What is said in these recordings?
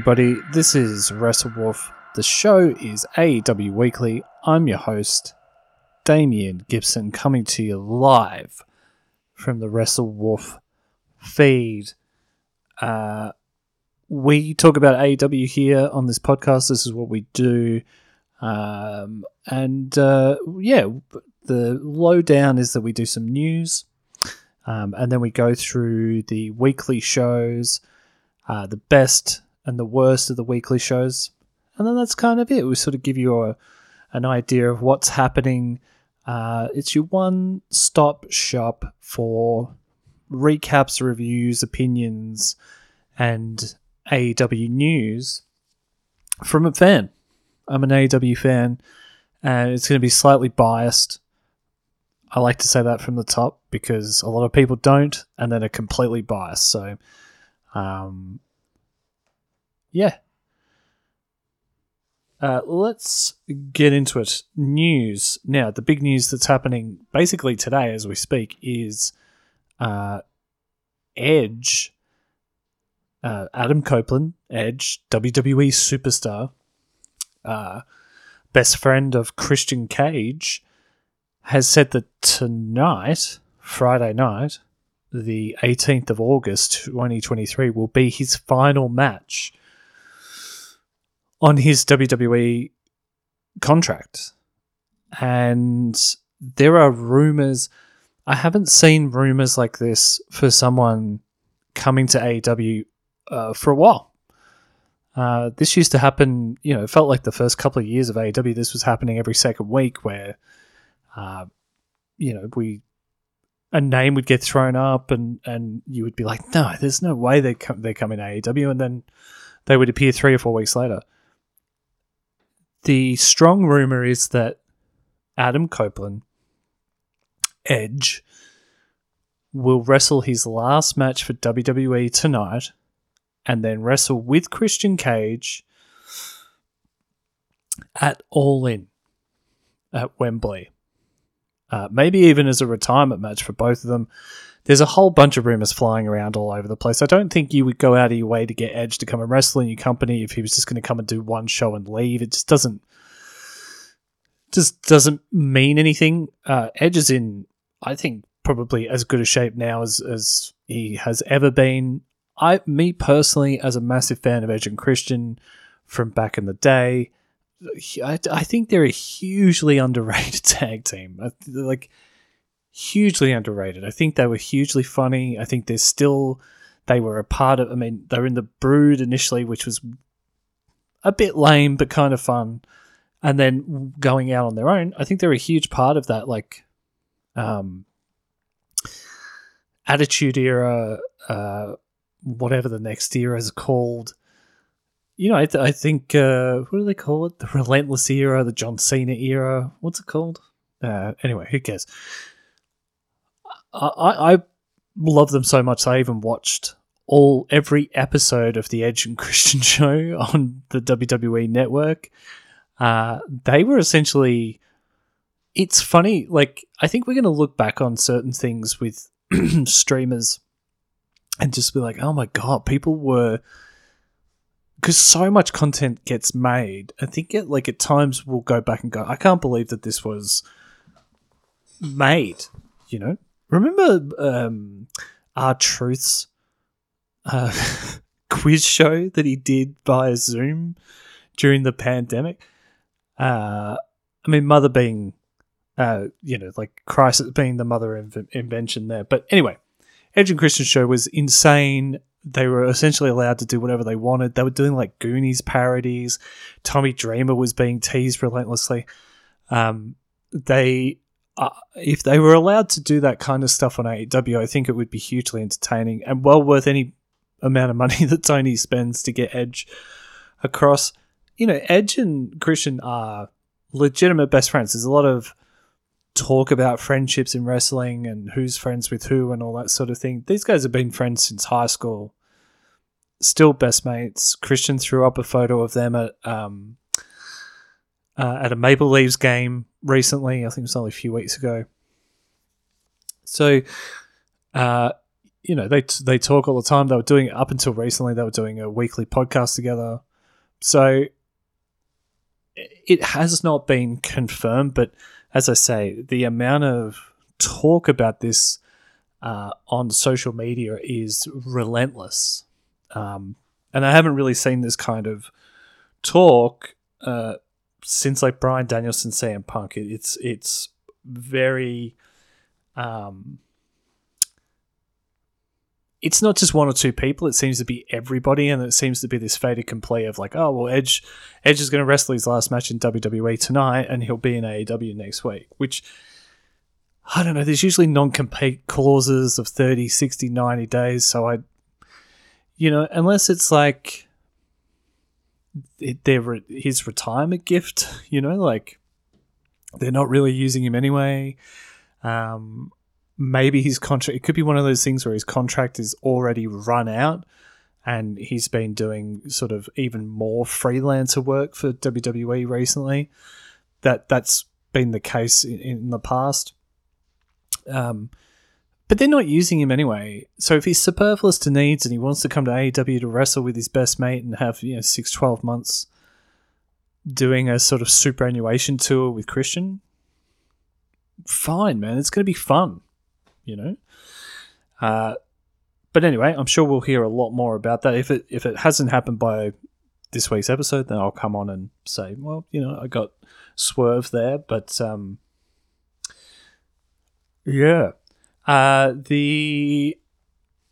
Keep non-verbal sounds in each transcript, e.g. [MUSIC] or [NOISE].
Everybody, this is Wrestle Wolf. The show is AEW Weekly. I'm your host, Damian Gibson, coming to you live from the Wrestle Wolf feed. Uh, we talk about AEW here on this podcast. This is what we do. Um, and uh, yeah, the lowdown is that we do some news. Um, and then we go through the weekly shows, uh, the best and the worst of the weekly shows. And then that's kind of it. We sort of give you a, an idea of what's happening. Uh, it's your one stop shop for recaps, reviews, opinions, and AEW news from a fan. I'm an AEW fan, and it's going to be slightly biased. I like to say that from the top because a lot of people don't, and then are completely biased. So, um, yeah. Uh, let's get into it. News now. The big news that's happening basically today, as we speak, is uh, Edge. Uh, Adam Copeland, Edge, WWE superstar, uh, best friend of Christian Cage, has said that tonight, Friday night, the 18th of August 2023, will be his final match on his WWE contract. And there are rumors. I haven't seen rumors like this for someone coming to AEW uh, for a while. Uh, this used to happen, you know, it felt like the first couple of years of AEW, this was happening every second week where, uh, you know, we, a name would get thrown up and, and you would be like, no, there's no way they come, they come in AEW. And then they would appear three or four weeks later. The strong rumor is that Adam Copeland, Edge, will wrestle his last match for WWE tonight and then wrestle with Christian Cage at All In at Wembley. Uh, maybe even as a retirement match for both of them. There's a whole bunch of rumors flying around all over the place. I don't think you would go out of your way to get Edge to come and wrestle in your company if he was just going to come and do one show and leave. It just doesn't just doesn't mean anything. Uh, Edge is in, I think, probably as good a shape now as as he has ever been. I, me personally, as a massive fan of Edge and Christian from back in the day, I, I think they're a hugely [LAUGHS] underrated tag team. Like hugely underrated. I think they were hugely funny. I think they're still they were a part of. I mean, they were in the Brood initially, which was a bit lame but kind of fun, and then going out on their own. I think they're a huge part of that. Like, um, Attitude Era. Uh, whatever the next era is called. You know, I, th- I think uh, what do they call it? The Relentless era, the John Cena era. What's it called? Uh, anyway, who cares? I, I, love them so much. I even watched all every episode of the Edge and [LAUGHS] Christian show on the WWE network. Uh, they were essentially. It's funny. Like I think we're going to look back on certain things with [CLEARS THROAT] streamers and just be like, oh my god, people were because so much content gets made. I think it like at times we'll go back and go, I can't believe that this was made. You know, remember um, R-Truth's uh, [LAUGHS] quiz show that he did via Zoom during the pandemic. Uh, I mean, mother being, uh, you know, like crisis being the mother of invention there. But anyway, Edge and Christian show was insane. They were essentially allowed to do whatever they wanted. They were doing like Goonies parodies. Tommy Dreamer was being teased relentlessly. Um, they, uh, if they were allowed to do that kind of stuff on AEW, I think it would be hugely entertaining and well worth any amount of money [LAUGHS] that Tony spends to get Edge across. You know, Edge and Christian are legitimate best friends. There's a lot of talk about friendships in wrestling and who's friends with who and all that sort of thing. These guys have been friends since high school. Still best mates. Christian threw up a photo of them at um, uh, at a Maple Leafs game recently. I think it was only a few weeks ago. So, uh, you know they they talk all the time. They were doing it up until recently. They were doing a weekly podcast together. So it has not been confirmed, but as I say, the amount of talk about this uh, on social media is relentless. Um, and I haven't really seen this kind of talk uh, since like Bryan Danielson, CM Punk. It, it's it's very um, it's not just one or two people. It seems to be everybody, and it seems to be this fait accompli of like, oh well, Edge, Edge is going to wrestle his last match in WWE tonight, and he'll be in AEW next week. Which I don't know. There's usually non-compete clauses of 30, 60, 90 days. So I, you know, unless it's like their his retirement gift, [LAUGHS] you know, like they're not really using him anyway. Um, maybe his contract it could be one of those things where his contract is already run out and he's been doing sort of even more freelancer work for WWE recently. That that's been the case in, in the past. Um, but they're not using him anyway. So if he's superfluous to needs and he wants to come to AEW to wrestle with his best mate and have, you know, six, 12 months doing a sort of superannuation tour with Christian, fine, man. It's going to be fun you know. Uh, but anyway, I'm sure we'll hear a lot more about that. If it if it hasn't happened by this week's episode, then I'll come on and say, well, you know, I got swerve there, but um, yeah. Uh, the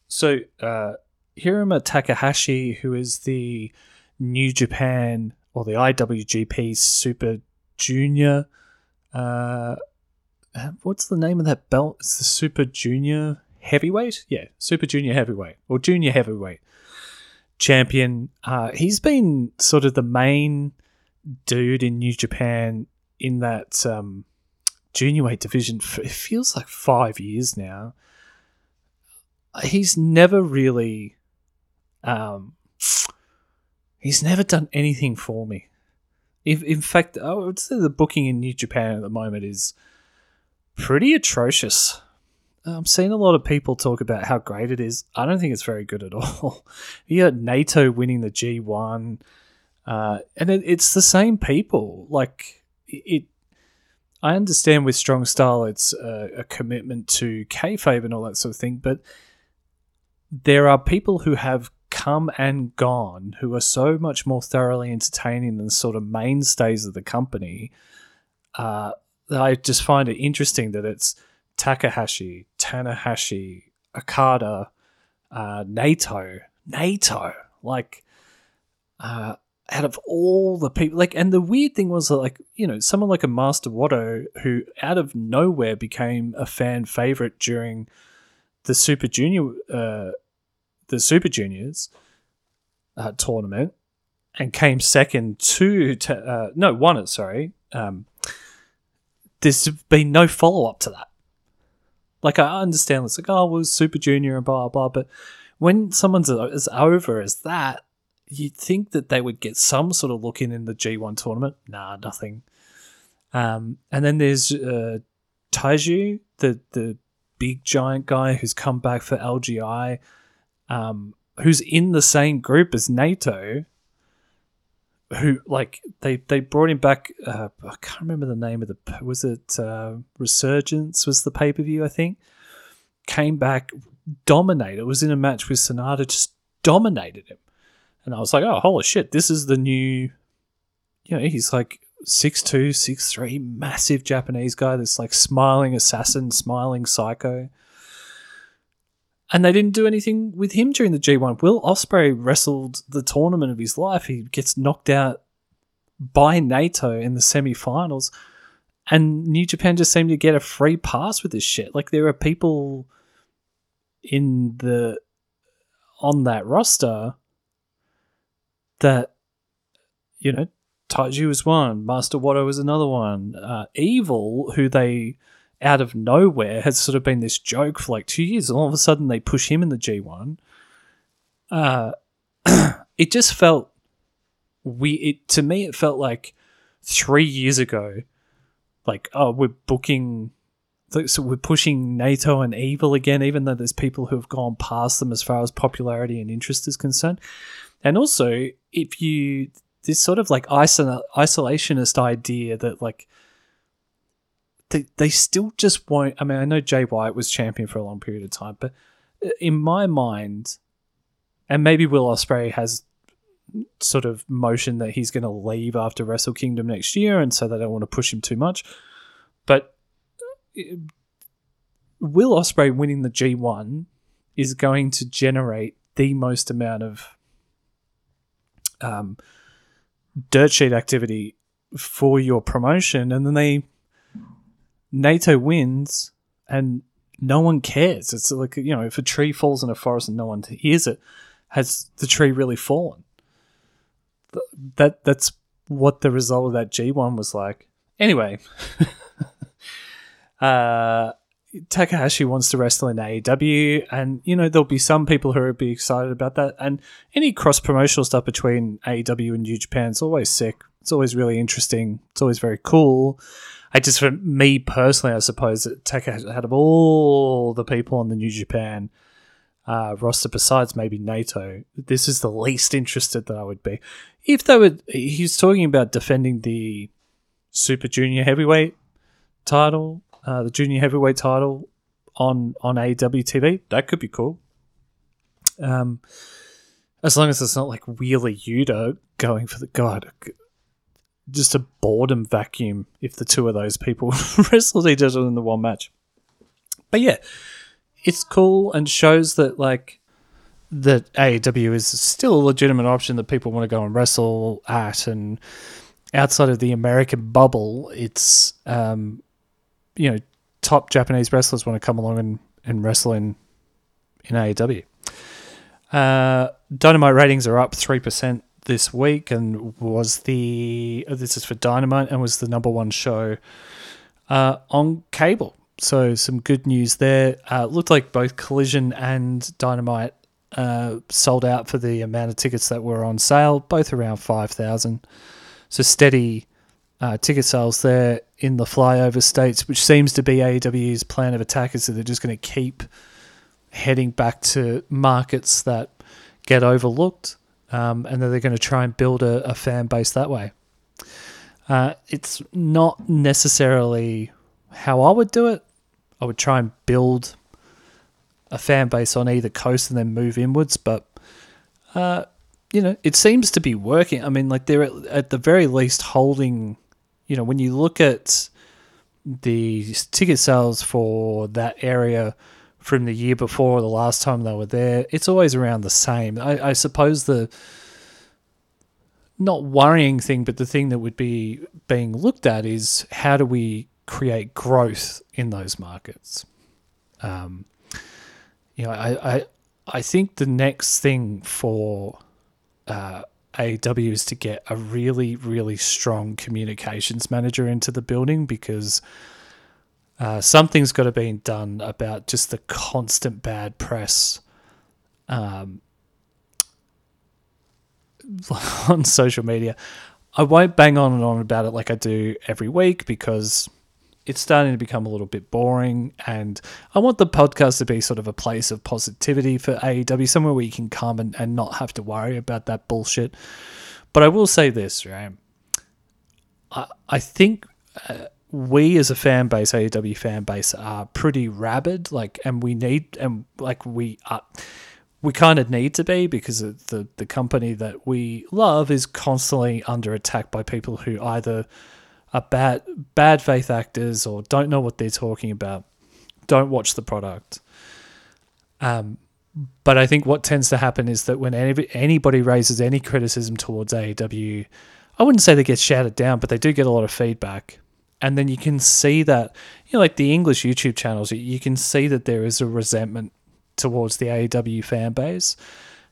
so uh, Hiromu Takahashi, who is the New Japan or the IWGP Super Junior uh, what's the name of that belt? It's the Super Junior Heavyweight. Yeah, Super Junior Heavyweight or Junior Heavyweight champion. Uh, he's been sort of the main dude in New Japan in that um, junior weight division. For, it feels like five years now. He's never really, um, he's never done anything for me. If, in fact, I would say the booking in New Japan at the moment is pretty atrocious. I'm seeing a lot of people talk about how great it is. I don't think it's very good at [LAUGHS] all. you got Naito winning the G1, uh, and it, it's the same people. Like it, I understand with strong style, it's a, a commitment to kayfabe and all that sort of thing, but there are people who have come and gone who are so much more thoroughly entertaining than sort of mainstays of the company. Uh, I just find it interesting that it's Takahashi, Tanahashi, Okada, uh, NATO, Naito. Like, uh, out of all the people, like, and the weird thing was that, like, you know, someone like a Master Wato who out of nowhere became a fan favorite during the Super Junior, uh, the Super Juniors uh, tournament, and came second to, uh, no, won it. Sorry, um, there's been no follow up to that. Like I understand it's like oh well Super Junior and blah blah, but when someone's as over as that, you'd think that they would get some sort of look in in the G1 tournament. Nah, nothing. Um, and then there's uh, Taiju, the the big giant guy who's come back for LIJ, um, who's in the same group as Naito. who like they they brought him back. Uh, I can't remember the name of the was it uh, Resurgence was the pay per view I think came back dominated. Was in a match with Sanada, just dominated him, and I was like, oh holy shit, this is the new. You know, he's like six two, six three, massive Japanese guy. This like smiling assassin, smiling psycho and they didn't do anything with him during the G1. Will Ospreay wrestled the tournament of his life. He gets knocked out by Naito in the semi-finals, and New Japan just seemed to get a free pass with this shit. Like there are people in the on that roster that you know Taiju was one, Master Wato was another one, uh, Evil, who they out of nowhere has sort of been this joke for like two years. And all of a sudden they push him in the G1. Uh, [CLEARS THROAT] it just felt we it to me it felt like three years ago, like oh we're booking so we're pushing Naito and Evil again, even though there's people who have gone past them as far as popularity and interest is concerned. And also, if you this sort of like isol- isolationist idea that like they they still just won't. I mean, I know Jay White was champion for a long period of time, but in my mind, and maybe Will Ospreay has sort of motion that he's going to leave after Wrestle Kingdom next year, and so they don't want to push him too much. But uh, Will Ospreay winning the G1 is going to generate the most amount of um, dirt sheet activity for your promotion, and then they Naito wins, and no one cares. It's like you know, if a tree falls in a forest and no one hears it, has the tree really fallen? That that's what the result of that G one was like. Anyway, [LAUGHS] uh, Takahashi wants to wrestle in AEW, and you know there'll be some people who will be excited about that. And any cross promotional stuff between AEW and New Japan is always sick. It's always really interesting. It's always very cool. I just, for me personally, I suppose that Takahashi, out of all the people on the New Japan uh, roster, besides maybe Naito, this is the least interested that I would be. If they would, he's talking about defending the Super Junior Heavyweight title, uh, the Junior Heavyweight title on on AEW TV. That could be cool. Um, as long as it's not like Wheeler Yuta going for the god just a boredom vacuum if the two of those people [LAUGHS] wrestled each other in the one match. But yeah, it's cool and shows that like that AEW is still a legitimate option that people want to go and wrestle at, and outside of the American bubble, it's um, you know top Japanese wrestlers want to come along and, and wrestle in in AEW. Uh, Dynamite ratings are up three percent this week and was the uh, this is for Dynamite and was the number one show uh, on cable. So some good news there. Uh, looked like both Collision and Dynamite uh, sold out for the amount of tickets that were on sale, both around five thousand. So steady uh, ticket sales there in the flyover states, which seems to be AEW's plan of attack. Is that they're just going to keep heading back to markets that get overlooked um, and then they're going to try and build a, a fan base that way. Uh, it's not necessarily how I would do it. I would try and build a fan base on either coast and then move inwards, but uh, you know, it seems to be working. I mean, like they're at, at the very least holding. You know, when you look at the ticket sales for that area from the year before or the last time they were there, it's always around the same. I, I suppose the not worrying thing, but the thing that would be being looked at is how do we create growth in those markets? Um, you know, I, I I think the next thing for uh, AEW is to get a really really strong communications manager into the building because uh, something's got to be done about just the constant bad press um, [LAUGHS] on social media. I won't bang on and on about it like I do every week because it's starting to become a little bit boring. And I want the podcast to be sort of a place of positivity for AEW, somewhere where you can come and, and not have to worry about that bullshit. But I will say this, right? I, think. Uh, we as a fan base, AEW fan base, are pretty rabid. Like, and we need, and like we are, we kind of need to be because the the company that we love is constantly under attack by people who either are bad bad faith actors or don't know what they're talking about, don't watch the product. Um, but I think what tends to happen is that when any, anybody raises any criticism towards AEW, I wouldn't say they get shouted down, but they do get a lot of feedback and then you can see that you know like the english youtube channels you can see that there is a resentment towards the aew fan base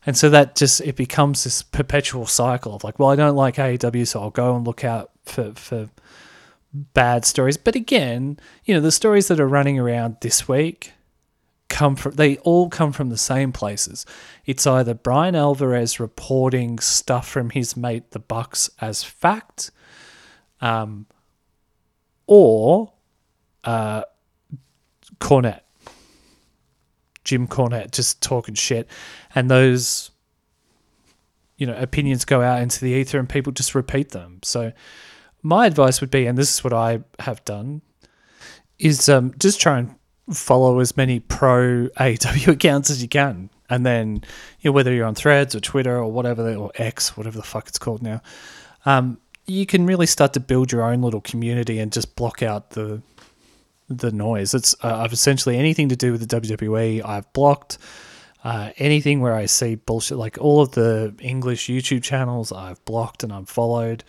and so that just it becomes this perpetual cycle of like well i don't like aew so i'll go and look out for for bad stories. But again you know the stories that are running around this week come from they all come from the same places. It's either Bryan Alvarez reporting stuff from his mate the bucks as fact um, or uh, Cornette, Jim Cornette, just talking shit, and those you know opinions go out into the ether and people just repeat them. So my advice would be, and this is what I have done, is um, just try and follow as many pro AEW [LAUGHS] accounts as you can, and then you know, whether you're on Threads or Twitter or whatever or X, whatever the fuck it's called now, um, you can really start to build your own little community and just block out the the noise. It's uh, I've essentially anything to do with the WWE I've blocked. Uh, anything where I see bullshit, like all of the English YouTube channels, I've blocked and unfollowed.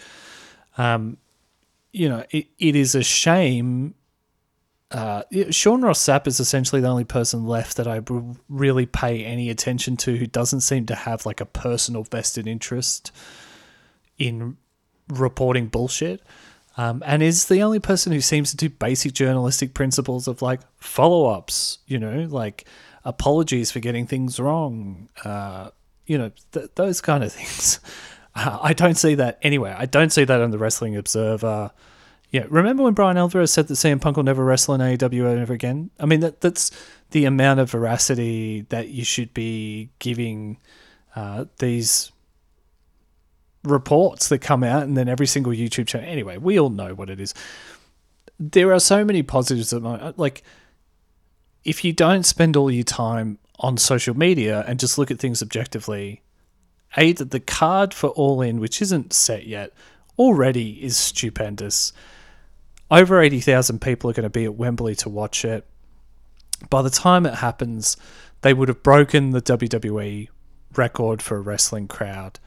Um, you know, it, it is a shame. Uh, Sean Ross Sapp is essentially the only person left that I really pay any attention to who doesn't seem to have like a personal vested interest in reporting bullshit. Um, and is the only person who seems to do basic journalistic principles of like follow ups, you know, like apologies for getting things wrong, uh, you know, th- those kind of [LAUGHS] things. I don't see that anywhere. I don't see that on the Wrestling Observer. Yeah, remember when Bryan Alvarez said that CM Punk will never wrestle in AEW ever again? I mean, that that's the amount of veracity that you should be giving uh, these reports that come out, and then every single YouTube channel. Anyway, we all know what it is. There are so many positives at that, like, if you don't spend all your time on social media and just look at things objectively, that the card for All In, which isn't set yet, already is stupendous. Over 80,000 people are going to be at Wembley to watch it. By the time it happens, they would have broken the WWE record for a wrestling crowd.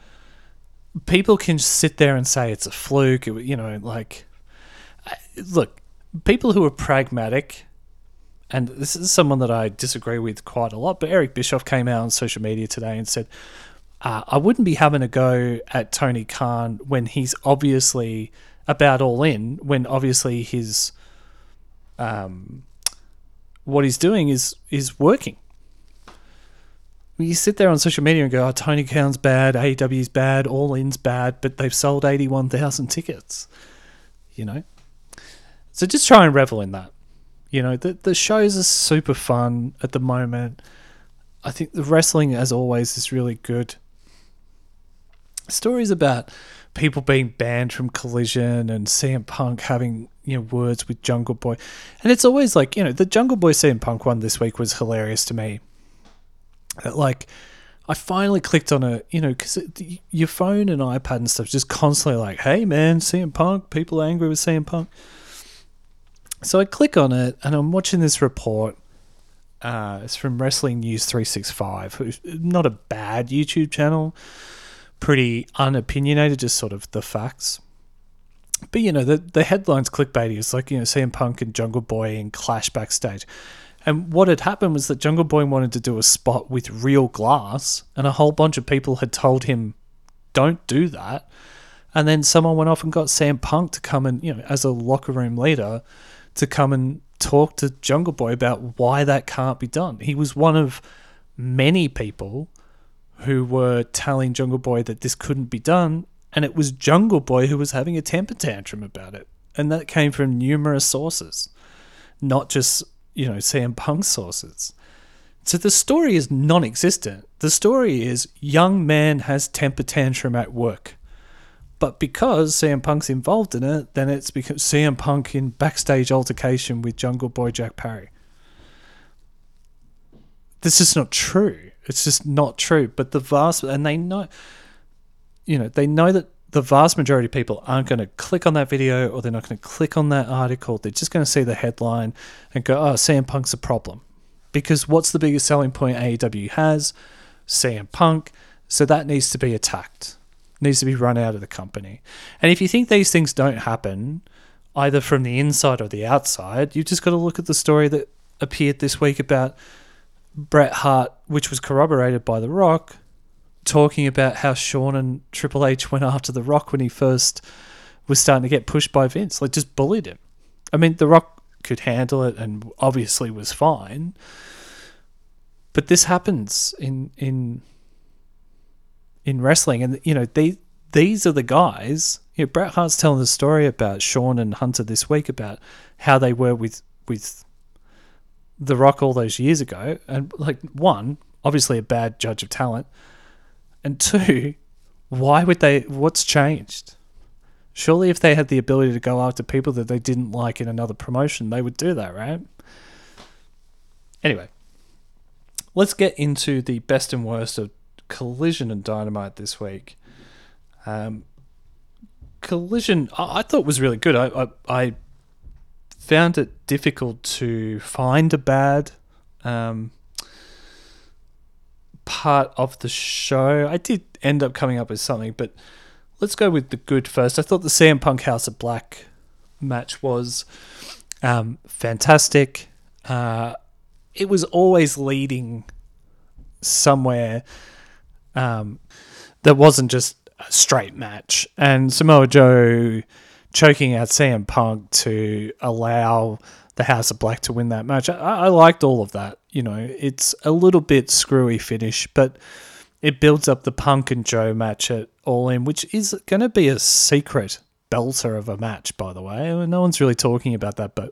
People can sit there and say it's a fluke, you know, like look, people who are pragmatic and this is someone that I disagree with quite a lot, but Eric Bischoff came out on social media today and said, uh, I wouldn't be having a go at Tony Khan when he's obviously about all in, when obviously his um, what he's doing is is working. You sit there on social media and go, oh, Tony Khan's bad, AEW's bad, All In's bad, but they've sold 81,000 tickets. You know? So just try and revel in that. You know, the, the shows are super fun at the moment. I think the wrestling, as always, is really good stories about people being banned from Collision and CM Punk having you know words with Jungle Boy, and it's always like you know the Jungle Boy CM Punk one this week was hilarious to me. That like. I finally clicked on it, you know, because your phone and iPad and stuff just constantly like, hey man, CM Punk, people angry with CM Punk. So I click on it and I'm watching this report. Uh, it's from Wrestling News 365, not a bad YouTube channel, pretty unopinionated, just sort of the facts. But you know, the the headlines clickbaity is like, you know, CM Punk and Jungle Boy in clash backstage. And what had happened was that Jungle Boy wanted to do a spot with real glass, and a whole bunch of people had told him, don't do that. And then someone went off and got CM Punk to come and, you know, as a locker room leader, to come and talk to Jungle Boy about why that can't be done. He was one of many people who were telling Jungle Boy that this couldn't be done, and it was Jungle Boy who was having a temper tantrum about it. And that came from numerous sources, not just, you know, CM Punk sources. So the story is non existent. The story is young man has temper tantrum at work. But because CM Punk's involved in it, then it's because CM Punk in backstage altercation with Jungle Boy Jack Perry. This is not true. It's just not true. But the vast and they know, you know, they know that the vast majority of people aren't going to click on that video or they're not going to click on that article. They're just going to see the headline and go, "Oh, CM Punk's a problem," because what's the biggest selling point AEW has? CM Punk. So that needs to be attacked. Needs to be run out of the company. And if you think these things don't happen, either from the inside or the outside, you've just got to look at the story that appeared this week about Bret Hart, which was corroborated by The Rock, talking about how Shawn and Triple H went after The Rock when he first was starting to get pushed by Vince, like just bullied him. I mean, The Rock could handle it and obviously was fine. But this happens in in in wrestling, and you know they these are the guys. You know, Bret Hart's telling the story about Shawn and Hunter this week about how they were with with The Rock all those years ago, and like one, obviously a bad judge of talent, and two, why would they? What's changed? Surely, if they had the ability to go after people that they didn't like in another promotion, they would do that, right? Anyway, let's get into the best and worst of Collision and Dynamite this week. Um, Collision, I, I thought was really good. I, I, I found it difficult to find a bad um, part of the show. I did end up coming up with something, but let's go with the good first. I thought the CM Punk House of Black match was um, fantastic. Uh, it was always leading somewhere um, that wasn't just a straight match. And Samoa Joe choking out CM Punk to allow the House of Black to win that match. I, I liked all of that. You know, it's a little bit screwy finish, but it builds up the Punk and Joe match at All In, which is going to be a secret belter of a match, by the way. No one's really talking about that, but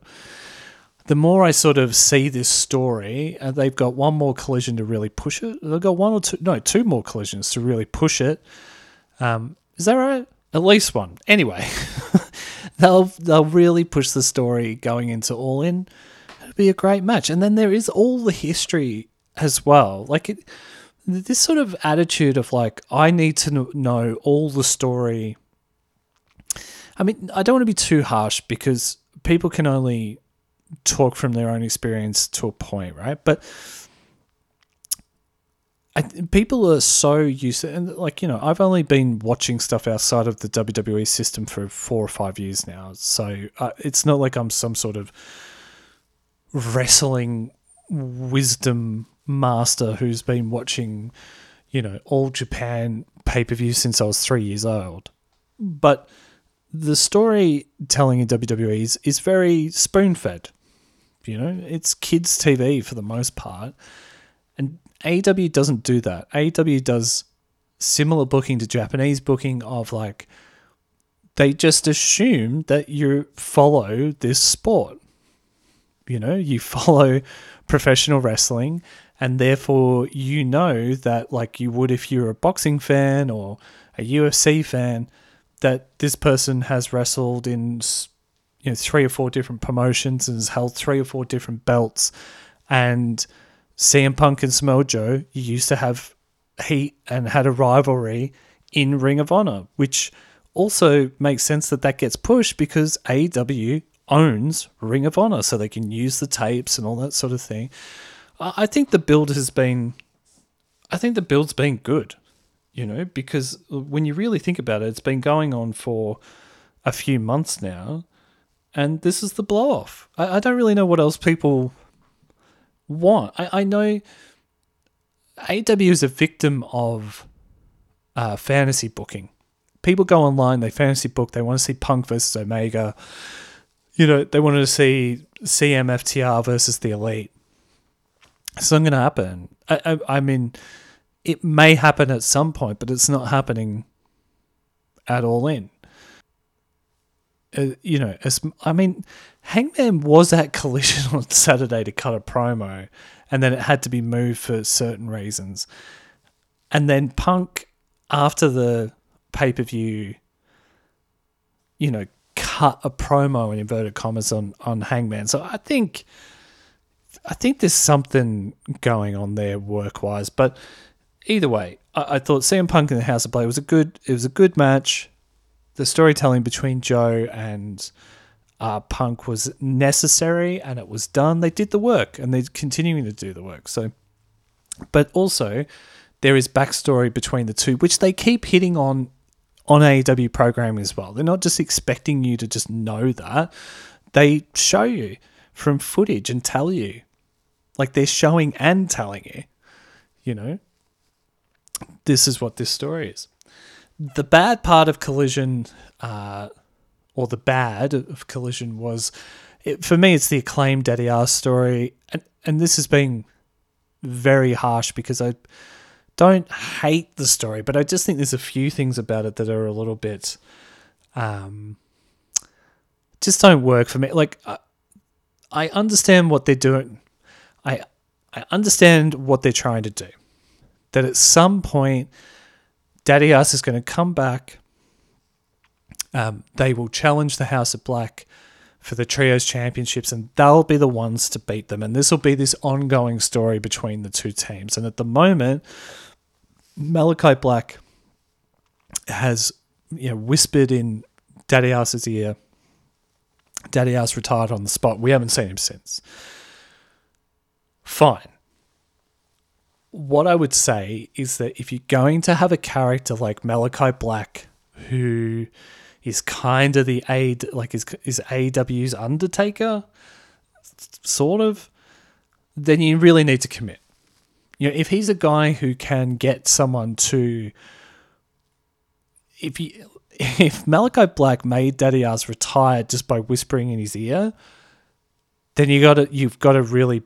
the more I sort of see this story, uh, they've got one more collision to really push it. They've got one or two, no, two more collisions to really push it. Um, is that right? At least one. Anyway, [LAUGHS] they'll they'll really push the story going into All In. It'll be a great match, and then there is all the history as well. Like it, this sort of attitude of like I need to know all the story. I mean, I don't want to be too harsh because people can only talk from their own experience to a point, right? But I, people are so used to, and like you know, I've only been watching stuff outside of the WWE system for four or five years now, so uh, it's not like I'm some sort of wrestling wisdom master who's been watching, you know, all Japan pay per view since I was three years old. But the storytelling in WWE is, is very spoon fed. You know, it's kids' TV for the most part. AEW doesn't do that. AEW does similar booking to Japanese booking of like, they just assume that you follow this sport. You know, you [LAUGHS] follow professional wrestling, and therefore you know that, like you would if you're a boxing fan or a UFC fan, that this person has wrestled in you know three or four different promotions and has held three or four different belts. And CM Punk and Samoa Joe used to have heat and had a rivalry in Ring of Honor, which also makes sense that that gets pushed because AEW owns Ring of Honor, so they can use the tapes and all that sort of thing. I think the build has been, I think the build's been good, you know, because when you really think about it, it's been going on for a few months now, and this is the blow off. I, I don't really know what else people want. I, I know AW is a victim of uh, fantasy booking. People go online, they fantasy book, they want to see Punk versus Omega. You know, they wanted to see CMFTR versus the Elite. It's not going to happen. I, I, I mean, it may happen at some point, but it's not happening at all in uh, you know, I mean, Hangman was at [LAUGHS] Collision on Saturday to cut a promo, and then it had to be moved for certain reasons. And then Punk, after the pay per view, you know, cut a promo in inverted commas on on Hangman. So I think, I think there's something going on there work wise. But either way, I, I thought CM Punk in the House of Black was a good. It was a good match the storytelling between Joe and uh, Punk was necessary and it was done. They did the work and they're continuing to do the work. So, but also there is backstory between the two, which they keep hitting on on AEW programming as well. They're not just expecting you to just know that; they show you from footage and tell you, like they're showing and telling you. You know, this is what this story is the bad part of Collision, uh, or the bad of Collision was, it, for me, it's the acclaimed Daddy Ass story, and and this has been very harsh because I don't hate the story, but I just think there's a few things about it that are a little bit, um, just don't work for me. Like, I, I understand what they're doing. I I understand what they're trying to do. That at some point, Daddy Ass is going to come back. Um, they will challenge the House of Black for the trios championships, and they'll be the ones to beat them. And this will be this ongoing story between the two teams. And at the moment, Malachi Black has you know whispered in Daddy Ass's ear. Daddy Ass retired on the spot. We haven't seen him since. Fine. What I would say is that if you're going to have a character like Malachi Black, who is kind of the aid like is is AW's Undertaker, sort of, then you really need to commit. You know, if he's a guy who can get someone to, if you [LAUGHS] if Malachi Black made Daddy Ass retired just by whispering in his ear, then you got to you've got to really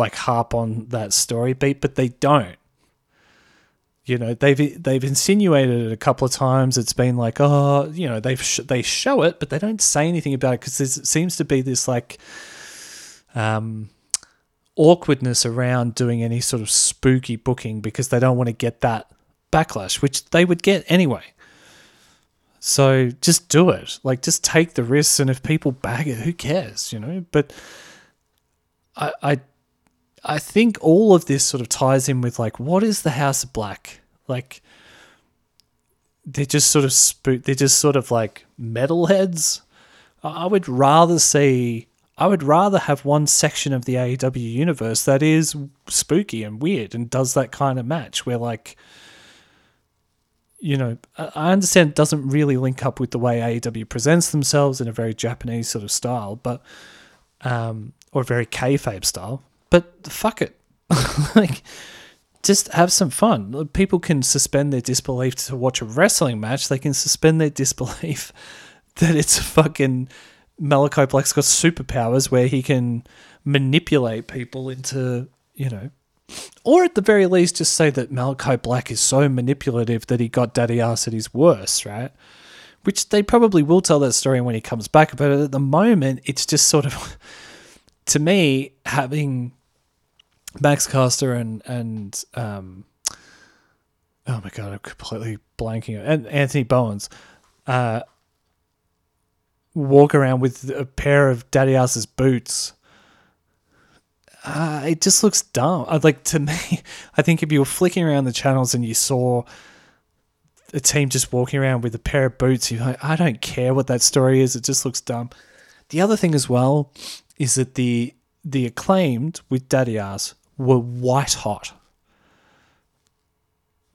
like harp on that story beat, but they don't. You know, they've they've insinuated it a couple of times. It's been like, oh, you know, they sh- they show it, but they don't say anything about it because there seems to be this like um, awkwardness around doing any sort of spooky booking because they don't want to get that backlash, which they would get anyway. So just do it. Like, just take the risks, and if people bag it, who cares? You know. But I, I, I think all of this sort of ties in with like, what is the House of Black? Like they're just sort of spook. They're just sort of like metalheads. I would rather see. I would rather have one section of the AEW universe that is spooky and weird and does that kind of match where like you know, I understand it doesn't really link up with the way AEW presents themselves in a very Japanese sort of style, but um, or very kayfabe style. But fuck it, [LAUGHS] like just have some fun. People can suspend their disbelief to watch a wrestling match. They can suspend their [LAUGHS] disbelief that it's fucking Malachi Black's got superpowers where he can manipulate people into, you know, or at the very least, just say that Malachi Black is so manipulative that he got Daddy Ass at his worst, right? Which they probably will tell that story when he comes back, but at the moment, it's just sort of, [LAUGHS] to me, having Max Caster and and um, oh my god, I'm completely blanking. And Anthony Bowens uh, walk around with a pair of Daddy Ass's boots. Uh, it just looks dumb. I'd like to me. [LAUGHS] I think if you were flicking around the channels and you saw a team just walking around with a pair of boots, you're like, I don't care what that story is. It just looks dumb. The other thing as well is that the the acclaimed with Daddy Ass were white hot.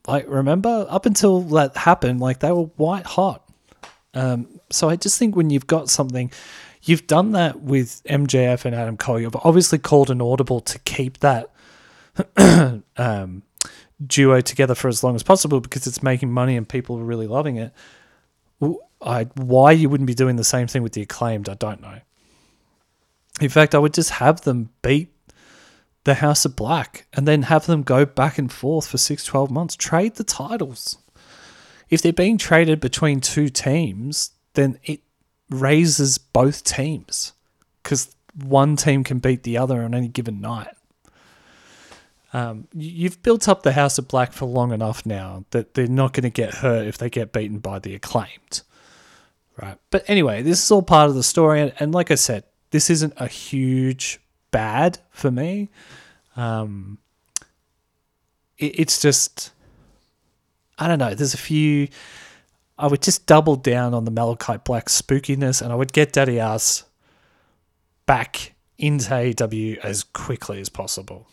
Like, remember, up until that happened, like they were white hot. Um, so I just think when you've got something, you've done that with MJF and Adam Cole. You've obviously called an audible to keep that [CLEARS THROAT] um, duo together for as long as possible because it's making money and people are really loving it. I, why you wouldn't be doing the same thing with the acclaimed, I don't know. In fact, I would just have them beat the House of Black and then have them go back and forth for six, 12 months. Trade the titles. If they're being traded between two teams, then it raises both teams because one team can beat the other on any given night. Um, you've built up the House of Black for long enough now that they're not going to get hurt if they get beaten by the acclaimed. Right. But anyway, this is all part of the story. And, and like I said, this isn't a huge bad for me. Um, it, it's just, I don't know. There's a few. I would just double down on the Malachi Black spookiness, and I would get Daddy Ass back into AEW as quickly as possible,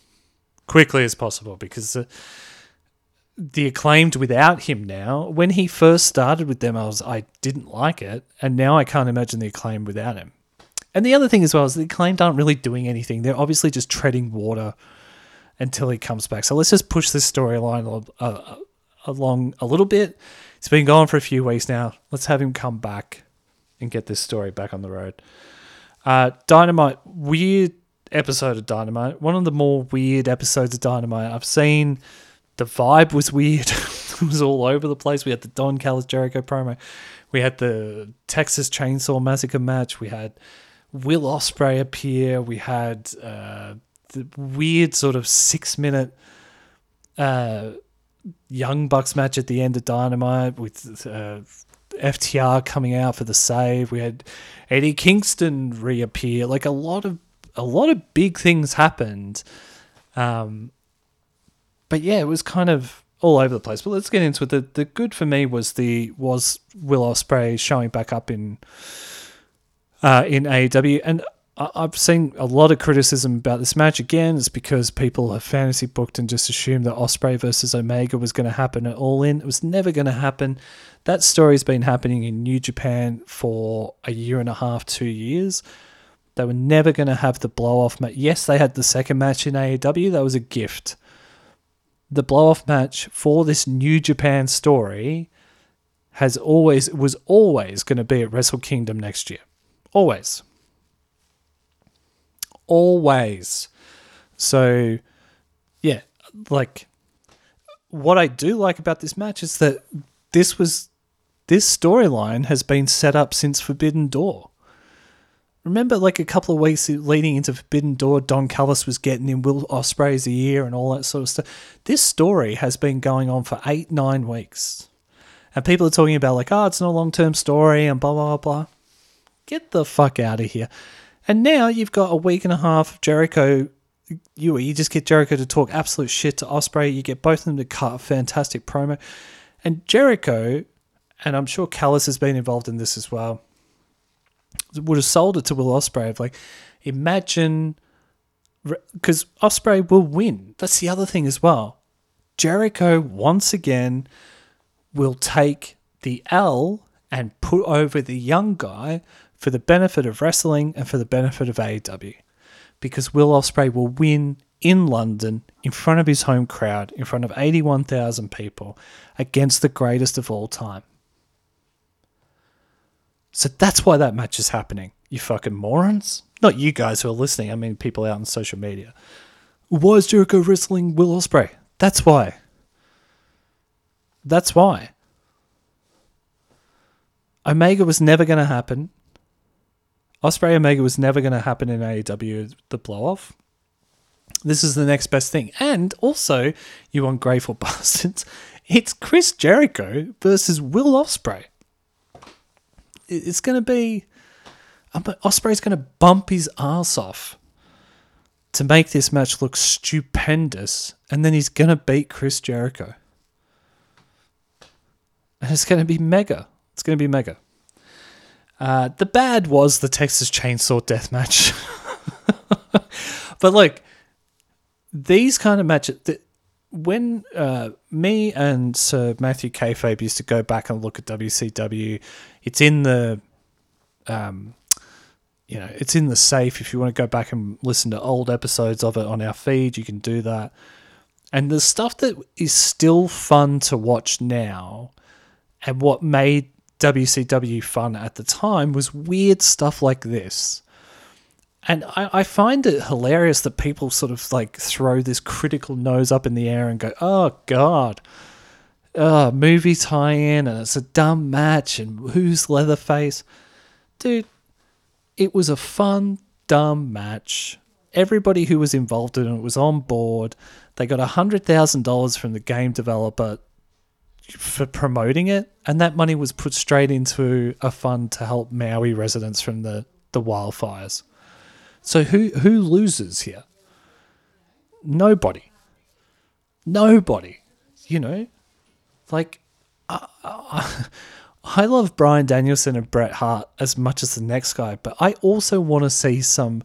quickly as possible, because the, the acclaimed without him now. When he first started with them, I was I didn't like it, and now I can't imagine the acclaim without him. And the other thing as well is the acclaimed aren't really doing anything. They're obviously just treading water until he comes back. So let's just push this storyline uh, along a little bit. It's been going for a few weeks now. Let's have him come back and get this story back on the road. Uh, Dynamite, weird episode of Dynamite. One of the more weird episodes of Dynamite I've seen. The vibe was weird. [LAUGHS] it was all over the place. We had the Don Callis Jericho promo. We had the Texas Chainsaw Massacre match. We had Will Ospreay appear. We had uh, the weird sort of six minute uh, Young Bucks match at the end of Dynamite with uh, FTR coming out for the save. We had Eddie Kingston reappear. Like a lot of a lot of big things happened. Um, but yeah, it was kind of all over the place. But let's get into it. The the good for me was the was Will Ospreay showing back up in uh, in AEW, and I've seen a lot of criticism about this match. Again, it's because people have fantasy booked and just assumed that Ospreay versus Omega was going to happen at All In. It was never going to happen. That story's been happening in New Japan for a year and a half, two years. They were never going to have the blow off match. Yes, they had the second match in AEW. That was a gift. The blow off match for this New Japan story has always was always going to be at Wrestle Kingdom next year. Always. Always. So, yeah, like what I do like about this match is that this was this storyline has been set up since Forbidden Door. Remember, like a couple of weeks leading into Forbidden Door, Don Callis was getting in Will Ospreay's ear and all that sort of stuff. This story has been going on for eight, nine weeks. And people are talking about, like, oh, it's not a long term story and blah, blah, blah. Get the fuck out of here. And now you've got a week and a half of Jericho. You, you just get Jericho to talk absolute shit to Ospreay. You get both of them to cut a fantastic promo. And Jericho, and I'm sure Callis has been involved in this as well, would have sold it to Will Ospreay of like, imagine, because Ospreay will win. That's the other thing as well. Jericho once again will take the L and put over the young guy for the benefit of wrestling and for the benefit of AEW. Because Will Ospreay will win in London in front of his home crowd, in front of 81,000 people, against the greatest of all time. So that's why that match is happening, you fucking morons. Not you guys who are listening, I mean people out on social media. Why is Jericho wrestling Will Ospreay? That's why. That's why. Omega was never going to happen. Ospreay Omega was never going to happen in AEW, the blow off. This is the next best thing. And also, you want ungrateful [LAUGHS] bastards, it's Chris Jericho versus Will Ospreay. It's going to be. Ospreay's going to bump his ass off to make this match look stupendous, and then he's going to beat Chris Jericho. And it's going to be mega. It's going to be mega. Uh, the bad was the Texas Chainsaw Death Match. [LAUGHS] but look, these kind of matches, when uh, me and Sir Matthew Kayfabe used to go back and look at WCW, it's in the, um, you know, it's in the safe. If you want to go back and listen to old episodes of it on our feed, you can do that. And the stuff that is still fun to watch now, and what made WCW fun at the time was weird stuff like this. And I, I, find it hilarious that people sort of like throw this critical nose up in the air and go, oh, God, oh, movie tie in and it's a dumb match and who's Leatherface? Dude, it was a fun, dumb match. Everybody who was involved in it was on board. They got $100,000 from the game developer for promoting it, and that money was put straight into a fund to help Maui residents from the, the wildfires. So who who loses here? Nobody. Nobody. You know, like uh, [LAUGHS] I love Bryan Danielson and Bret Hart as much as the next guy, but I also want to see some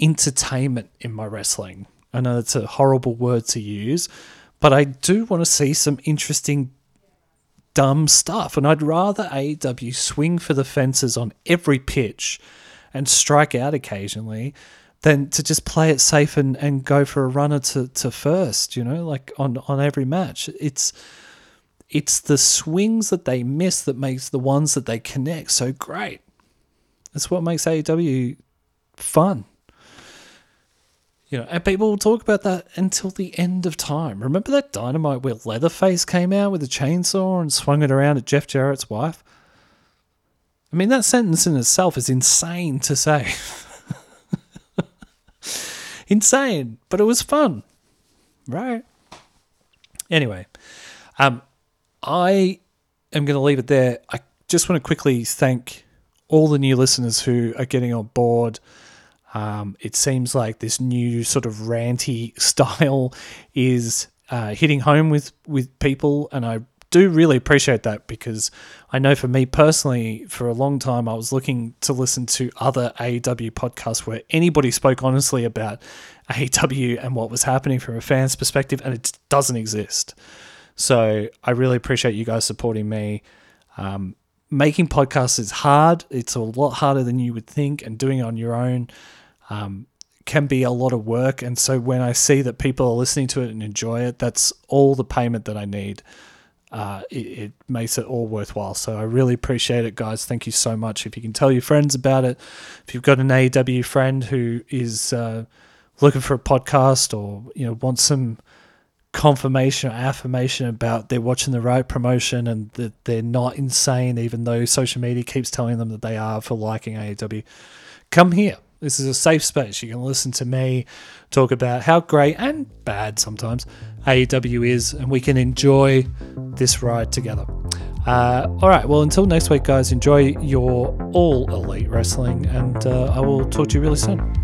entertainment in my wrestling. I know it's a horrible word to use, but I do want to see some interesting dumb stuff. And I'd rather AEW swing for the fences on every pitch and strike out occasionally than to just play it safe and, and go for a runner to, to first, you know, like on, on every match. It's it's the swings that they miss that makes the ones that they connect so great. That's what makes AEW fun. You know, and people will talk about that until the end of time. Remember that dynamite where Leatherface came out with a chainsaw and swung it around at Jeff Jarrett's wife? I mean, that sentence in itself is insane to say. [LAUGHS] insane, but it was fun, right? Anyway, um, I am going to leave it there. I just want to quickly thank all the new listeners who are getting on board. Um, it seems like this new sort of ranty [LAUGHS] style is uh, hitting home with with people, and I do really appreciate that because I know for me personally, for a long time, I was looking to listen to other AEW podcasts where anybody spoke honestly about AEW and what was happening from a fan's perspective, and it doesn't exist. So I really appreciate you guys supporting me. Um, making podcasts is hard. It's a lot harder than you would think, and doing it on your own um, can be a lot of work. And so when I see that people are listening to it and enjoy it, that's all the payment that I need. Uh, it, it, makes it all worthwhile. So I really appreciate it, guys. Thank you so much. If you can tell your friends about it, if you've got an AEW friend who is uh, looking for a podcast or you know wants some confirmation or affirmation about they're watching the right promotion and that they're not insane, even though social media keeps telling them that they are for liking AEW, come here. This is a safe space. You can listen to me talk about how great and bad sometimes AEW is, and we can enjoy this ride together. Uh, all right, well, until next week, guys, enjoy your all elite wrestling, and uh, I will talk to you really soon.